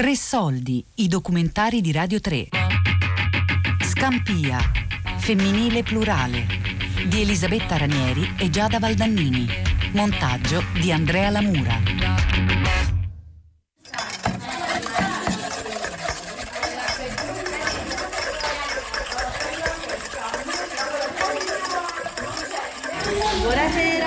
Tre soldi, i documentari di Radio 3. Scampia, femminile plurale, di Elisabetta Ranieri e Giada Valdannini. Montaggio di Andrea Lamura. Buonasera.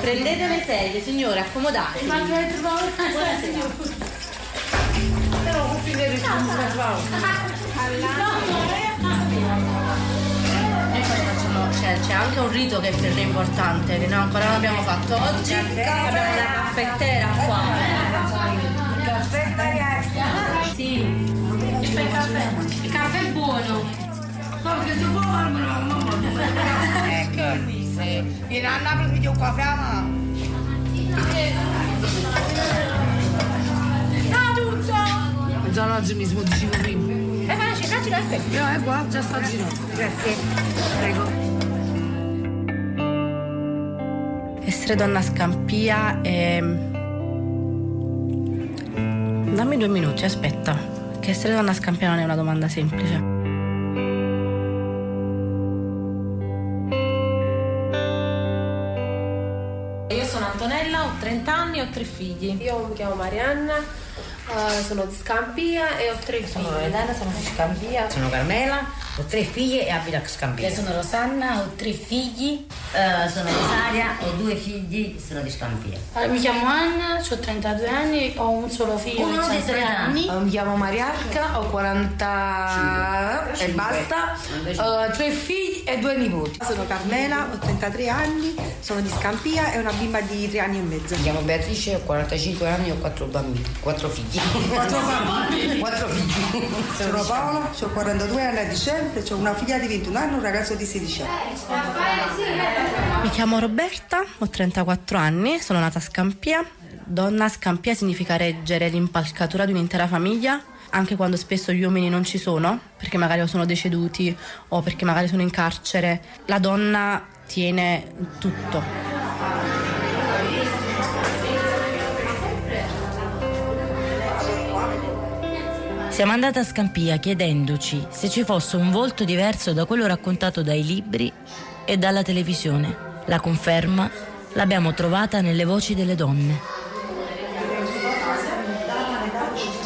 Prendete le sedie, signore, accomodatevi. Buonasera. Noi poi facciamo, cioè, c'è anche un rito che è per lei importante, che noi ancora non abbiamo fatto oggi. Abbiamo la caffettera qua. Sì. Il caffè. Il caffè è buono. Ecco, sì. Viene a Napoli mi un caffè a mano. No, tutto! Già oggi mi dicevo prima. E ma ci facci l'aspetto. Io è qua, già sta girando. Grazie. Prego. Essere donna Scampia è... Dammi due minuti, aspetta. Che essere donna Scampia non è una domanda semplice. 30 anni e ho tre figli. Io mi chiamo Marianna, eh, sono di Scampia e ho tre Sono figli. Loredana, sono di Scampia. Sono Carmela, ho tre figlie e abito a Scampia. Io sono Rosanna, ho tre figli, eh, sono Rosaria, ho due figli, sono di Scampia. Eh, mi chiamo Anna, ho 32 anni, ho un solo figlio Uno di di 3 tre anni. Eh, Mi chiamo Mariarca, ho 40 e basta. Eh, tre figli e due nipoti. Sono Carmela, ho 33 anni, sono di Scampia e ho una bimba di 3 anni e mezzo. Mi chiamo Beatrice, ho 45 anni e ho quattro bambini, quattro figli. quattro figli. Sono Paola, ho 42 anni a dicembre, ho una figlia di 21 anni e un ragazzo di 16 anni. Mi chiamo Roberta, ho 34 anni, sono nata a Scampia. Donna a Scampia significa reggere l'impalcatura di un'intera famiglia, anche quando spesso gli uomini non ci sono, perché magari sono deceduti o perché magari sono in carcere. La donna tiene tutto. Siamo andate a Scampia chiedendoci se ci fosse un volto diverso da quello raccontato dai libri e dalla televisione. La conferma l'abbiamo trovata nelle voci delle donne.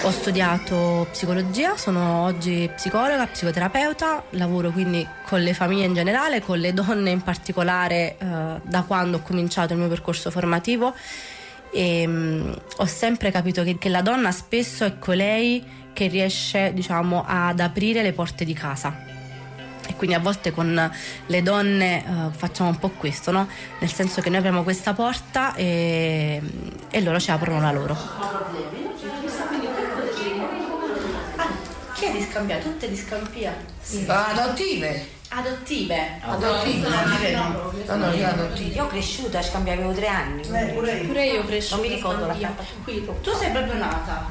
Ho studiato psicologia, sono oggi psicologa, psicoterapeuta, lavoro quindi con le famiglie in generale, con le donne in particolare eh, da quando ho cominciato il mio percorso formativo e mh, ho sempre capito che, che la donna spesso è colei che riesce diciamo ad aprire le porte di casa. E quindi a volte con le donne eh, facciamo un po' questo, no? Nel senso che noi apriamo questa porta e, e loro ci aprono la loro. Chi è di Scampia? Tutte di Scampia? Adottive. Adottive. Adottive. No, no, no, io adottive. Io ho cresciuto a Scampia, avevo tre anni. Pure io ho cresciuto. Non mi ricordo la a Scampia. chiappa. Qui, tu sei proprio nata.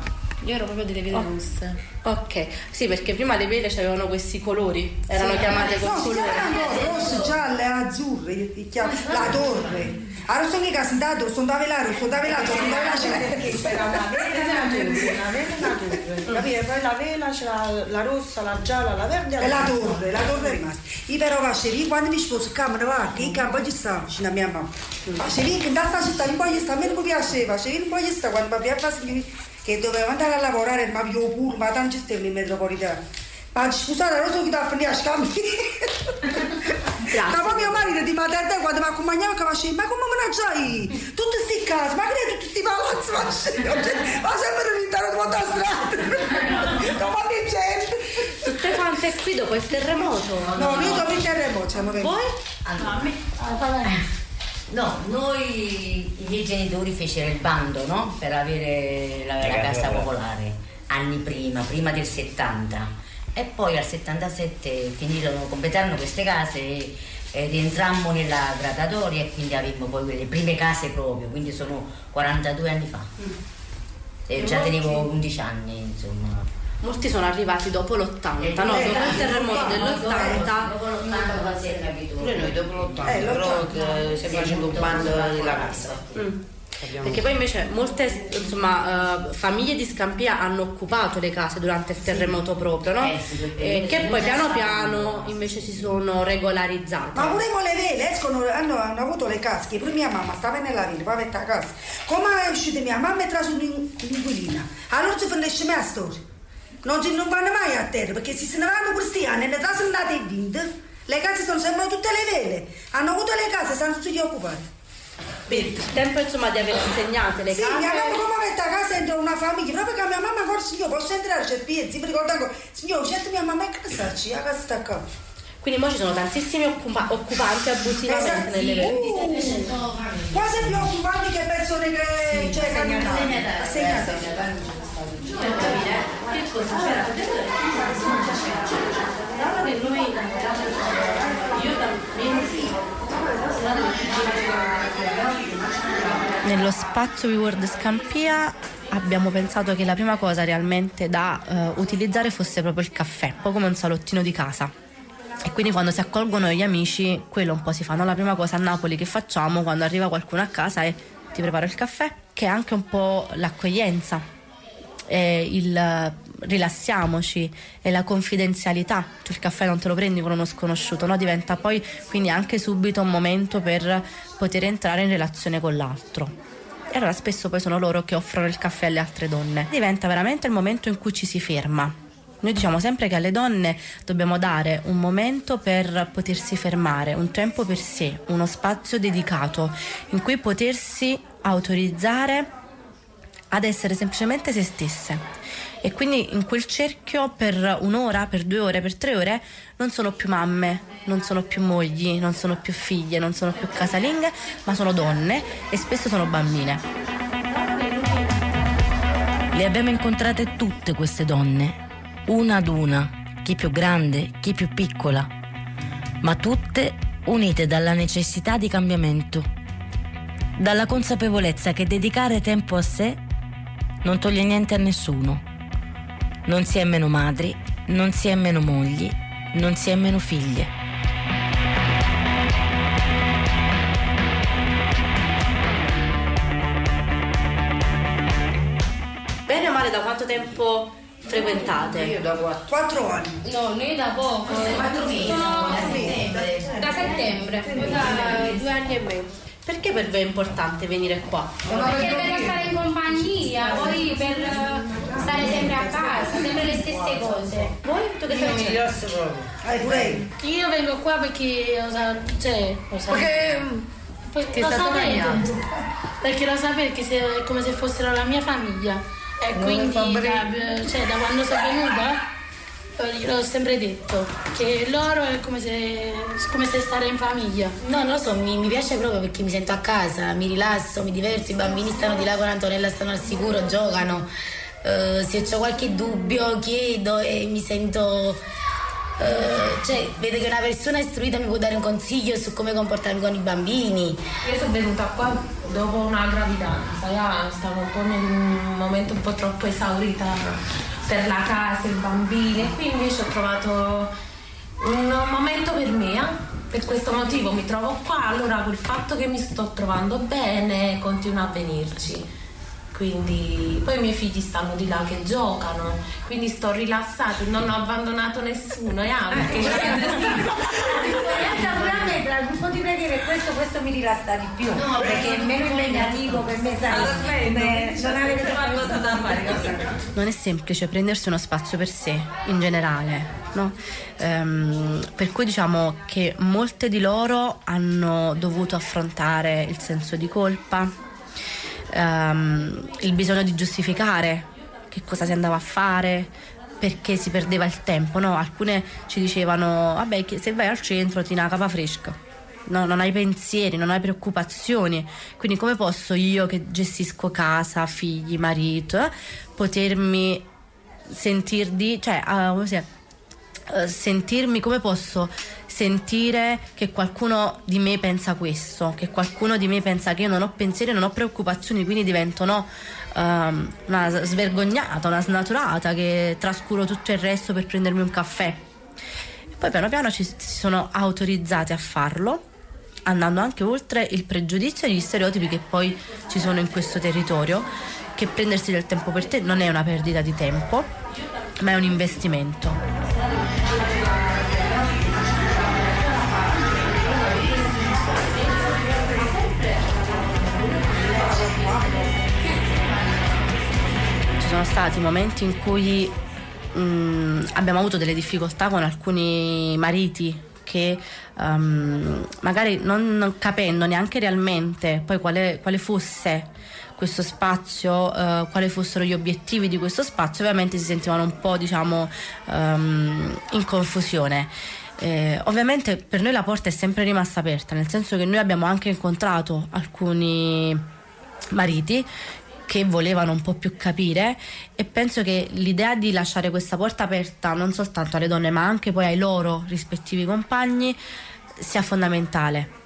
Io ero proprio delle vele Oh. rosse. Ok, sì, perché prima le vele avevano questi colori, erano chiamate con No, si colori. chiamano rosse, gialle, azzurre, io ti chiamo- la torre. Allora sono che sono da da velare, sono da velare, sono da velare. Era una vela e e. Capito? Poi la vela c'era la rossa, la gialla, la verde E la torre, la torre è rimasta. Io però facevo, quando mi sposo, camera va, che campo ci sta, vicino a mia mamma. Facevo, che in questa città un po' gli sta, a me non piaceva, facevo un po' gli sta, quando mi piaceva che dovevo andare a lavorare, ma io pure, ma tanto stavo in metropolitana. Ma scusate, non so chi da finire a scambi. Ma maternità quando mi accompagnava che faceva, ma come mangiai? Tutti sti casi, ma che tutti sti palazzi faceva? Ma sempre all'interno di quanta strada. Ma che gente? Tutte quante qui dopo il terremoto. No, noi dopo il terremoto siamo venuti. Voi? Allora, no, noi i miei genitori fecero il bando no? per avere la, la casa popolare anni prima, prima del 70 e poi al 77 finirono, completarono queste case e, e rientrammo nella gradatoria e quindi avemmo poi quelle prime case proprio, quindi sono 42 anni fa. E già tenevo 11 anni, insomma. Molti sono arrivati dopo l'80, no? Dopo il terremoto dell'80. Dopo l'80 quando si è capito. Pure noi dopo l'80, Eh, però l'80. eh, stiamo facendo un bando della casa. Mm. Perché poi invece molte insomma, uh, famiglie di Scampia hanno occupato le case durante il terremoto proprio, no? Eh sì, Eh, che poi piano piano invece si sono regolarizzate. Ma pure con le vele escono, hanno, hanno avuto le casche, pure mia mamma stava nella vela, poi mette a casa. Come è uscita mia mamma e tra su un'inquilina. Allora si finisce la storia. Non, non vanno mai a terra perché se se ne vanno questi anni, ne trasano andate e vinte, le case sono sempre tutte le vele. Hanno avuto le case, stanno tutti occupati. Il tempo insomma di aver insegnato le Sì, case. mia mamma come mette a casa dentro una famiglia, proprio che mia mamma forse io posso entrare certi piezzi, mi ricordo ancora, signore, certo mia mamma è che starci, a casa sta qua. Quindi ora ci sono tantissimi occupa- occupanti abusivamente Esatto, nelle sì. Uh, quasi più occupanti che persone che cioè, che hanno assegnate. Nello spazio WeWorld Scampia abbiamo pensato che la prima cosa realmente da eh, utilizzare fosse proprio il caffè, un po' come un salottino di casa. E quindi quando si accolgono gli amici, quello un po' si fa. no? La prima cosa a Napoli che facciamo quando arriva qualcuno a casa è ti preparo il caffè, che è anche un po' l'accoglienza, è il rilassiamoci, è la confidenzialità. Tu il caffè non te lo prendi con uno sconosciuto, no? diventa poi quindi anche subito un momento per poter entrare in relazione con l'altro. E allora spesso poi sono loro che offrono il caffè alle altre donne. Diventa veramente il momento in cui ci si ferma. Noi diciamo sempre che alle donne dobbiamo dare un momento per potersi fermare, un tempo per sé, uno spazio dedicato in cui potersi autorizzare ad essere semplicemente se stesse. E quindi in quel cerchio per un'ora, per due ore, per tre ore non sono più mamme, non sono più mogli, non sono più figlie, non sono più casalinghe, ma sono donne e spesso sono bambine. Le abbiamo incontrate tutte queste donne, una ad una, chi più grande, chi più piccola, ma tutte unite dalla necessità di cambiamento, dalla consapevolezza che dedicare tempo a sé non toglie niente a nessuno. Non si è meno madri, non si è meno mogli, non si è meno figlie. Bene o male da quanto tempo frequentate? Io da quattro, quattro anni. No, noi da poco. Quattro mesi, Sono- da settembre. Da settembre, da due anni e mezzo. Perché per voi è importante venire qua? Perché per stare in compagnia, poi per eh, stare sempre a casa, sempre le stesse cose. Voi? Tu che stai facendo? Eh, pure io. Io vengo qua perché lo sa- cioè, lo sa- Perché ti lo sapete. Perché lo sapete che se- è come se fossero la mia famiglia. E quindi fa bene. da, cioè, da quando sono venuta eh, gliel'ho sempre detto che loro è come se, come se stare in famiglia. No, non lo so, mi, mi piace proprio perché mi sento a casa, mi rilasso, mi diverto, i bambini stanno di là con Antonella, stanno al sicuro, giocano. Eh, se ho qualche dubbio chiedo e mi sento... eh, cioè, vedo che una persona istruita mi può dare un consiglio su come comportarmi con i bambini. Io sono venuta qua dopo una gravidanza, ya stavo un po' in un momento un po' troppo esaurita per la casa, i bambini e qui invece ho trovato un momento per me. eh. Per questo motivo mi trovo qua, allora col fatto che mi sto trovando bene continuo a venirci. Quindi poi i miei figli stanno di là che giocano, quindi sto rilassata, non ho abbandonato nessuno, ya, perché L'esperienza me, tra il gruppo di preghiera e questo, questo mi rilassa di più. perché è meno impegnativo per me, sai, come non avete qualcosa da fare. Non è semplice prendersi uno spazio per sé in generale, no? Ehm, per cui diciamo che molte di loro hanno dovuto affrontare il senso di colpa, ehm, il bisogno di giustificare che cosa si andava a fare, perché si perdeva il tempo, no? Alcune ci dicevano, vabbè, se vai al centro ti una capa fresca. No, non hai pensieri, non hai preoccupazioni. Quindi come posso io che gestisco casa, figli, marito, eh, potermi sentir di, cioè, eh, sentirmi come posso sentire che qualcuno di me pensa questo, che qualcuno di me pensa che io non ho pensieri, non ho preoccupazioni, quindi divento no, ehm, una svergognata, una snaturata che trascuro tutto il resto per prendermi un caffè. Poi piano piano ci si sono autorizzati a farlo andando anche oltre il pregiudizio e gli stereotipi che poi ci sono in questo territorio, che prendersi del tempo per te non è una perdita di tempo, ma è un investimento. Sono stati momenti in cui mh, abbiamo avuto delle difficoltà con alcuni mariti che um, magari non capendo neanche realmente poi quale, quale fosse questo spazio, uh, quali fossero gli obiettivi di questo spazio, ovviamente si sentivano un po' diciamo um, in confusione. Eh, ovviamente per noi la porta è sempre rimasta aperta, nel senso che noi abbiamo anche incontrato alcuni mariti che volevano un po' più capire e penso che l'idea di lasciare questa porta aperta non soltanto alle donne ma anche poi ai loro rispettivi compagni sia fondamentale.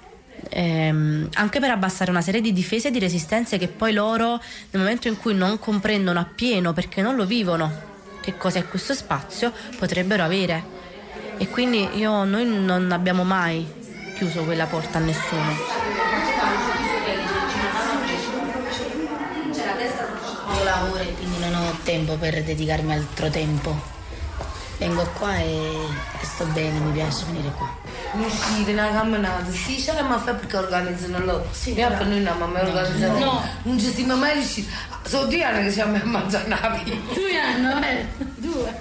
Ehm, anche per abbassare una serie di difese e di resistenze che poi loro nel momento in cui non comprendono appieno perché non lo vivono che cosa è questo spazio potrebbero avere e quindi io, noi non abbiamo mai chiuso quella porta a nessuno. Tempo per dedicarmi altro tempo. Vengo qua e, sto bene, mi piace venire qua. Uscire una camminata, sì, c'è ma fa perché organizzano loro. Sì, io per noi non abbiamo mai organizzato. No. Non ci siamo mai riusciti. Sono due anni che siamo a mangiare la pizza. Due anni, eh? Due.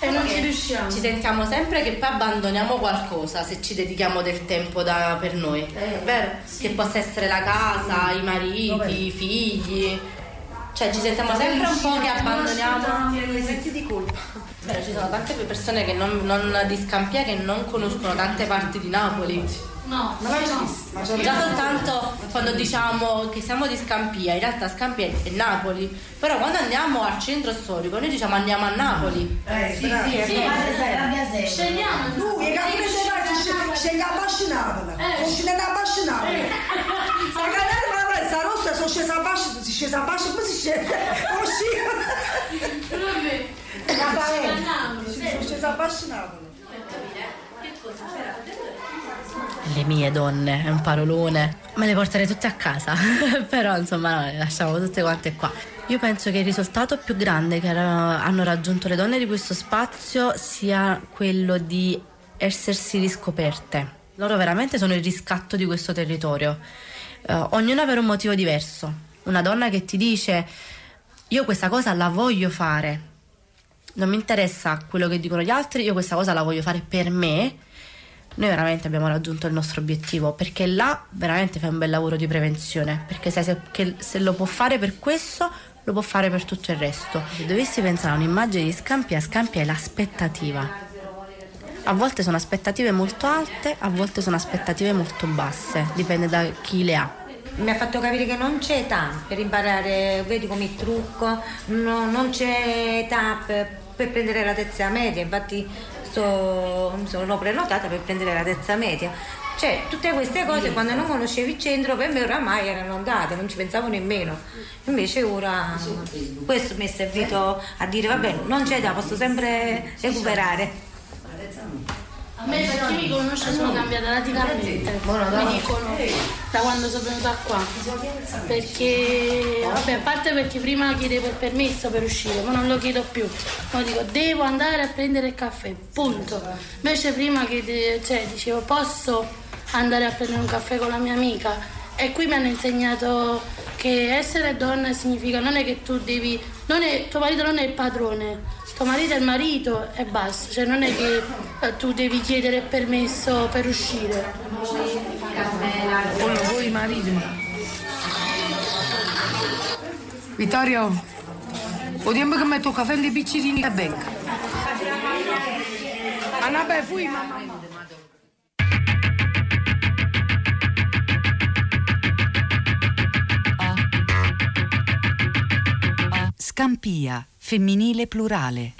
E non ci riusciamo. Ci sentiamo sempre che poi abbandoniamo qualcosa se ci dedichiamo del tempo da- per noi. È vero? Che possa essere la casa, i mariti, i figli. Cioè ci sentiamo sempre un po' che abbandoniamo. i sensi di colpa. Vero, ci sono tante persone che non, non di Scampia che non conoscono tante parti di Napoli. No, Ma l'hai già soltanto quando diciamo che siamo di Scampia, in realtà Scampia è Napoli. Però quando andiamo al centro storico noi diciamo andiamo a Napoli. Eh, sì, sì, è Sì, vero. Scegliamo. Lui è capito che scegli a Bascinavola. Sono scesa a Bascinavola. Sta canale ma vai, sta rossa, sono scesa a Bascinavola. Si scesa a Bascinavola, come si scende? Sono scesa a Bascinavola. Le mie donne, è un parolone. Me le porterei tutte a casa, però insomma no, le lasciamo tutte quante qua. Io penso che il risultato più grande che hanno raggiunto le donne di questo spazio sia quello di essersi riscoperte. Loro veramente sono il riscatto di questo territorio, Eh, ognuna per un motivo diverso. Una donna che ti dice io questa cosa la voglio fare, non mi interessa quello che dicono gli altri, io questa cosa la voglio fare per me. Noi veramente abbiamo raggiunto il nostro obiettivo perché là veramente fai un bel lavoro di prevenzione perché sai se, che se lo può fare per questo lo può fare per tutto il resto. Se dovessi pensare a un'immagine di Scampia, Scampia è l'aspettativa. A volte sono aspettative molto alte, a volte sono aspettative molto basse, dipende da chi le ha. Mi ha fatto capire che non c'è età per imparare, vedi come il trucco, no- non c'è età per, per prendere la terza media, infatti mi sono prenotata per prendere la terza media. Cioè, tutte queste cose quando non conoscevi il centro per me oramai erano andate, non ci pensavo nemmeno. Invece ora questo mi è servito a dire vabbè, non c'è età, posso sempre recuperare. A me per chi mi conosce sono cambiata radicalmente. Mi dicono da quando sono venuta qua. Perché, vabbè, a parte perché prima chiedevo il permesso per uscire, ma non lo chiedo più. Ora dico devo andare a prendere il caffè, punto. Invece prima chiede- cioè, dicevo posso andare a prendere un caffè con la mia amica. E qui mi hanno insegnato che essere donna significa non è che tu devi. Non è, tuo marito non è il padrone, tuo marito è il marito e basta, cioè non è che eh, tu devi chiedere permesso per uscire. Con voi mariti. Vittorio, o tempo che metto caffè di piccirini e becca. Vabbè, fui mamma. Scampia, femminile plurale.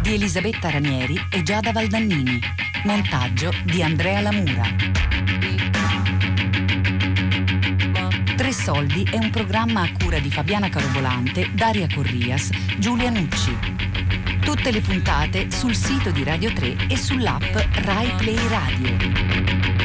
Di Elisabetta Ranieri e Giada Valdannini. Montaggio di Andrea Lamura. Tre Soldi è un programma a cura di Fabiana Carobolante, Daria Corrias, Giulia Nucci. Tutte le puntate sul sito di Radio 3 e sull'app Rai Play Radio.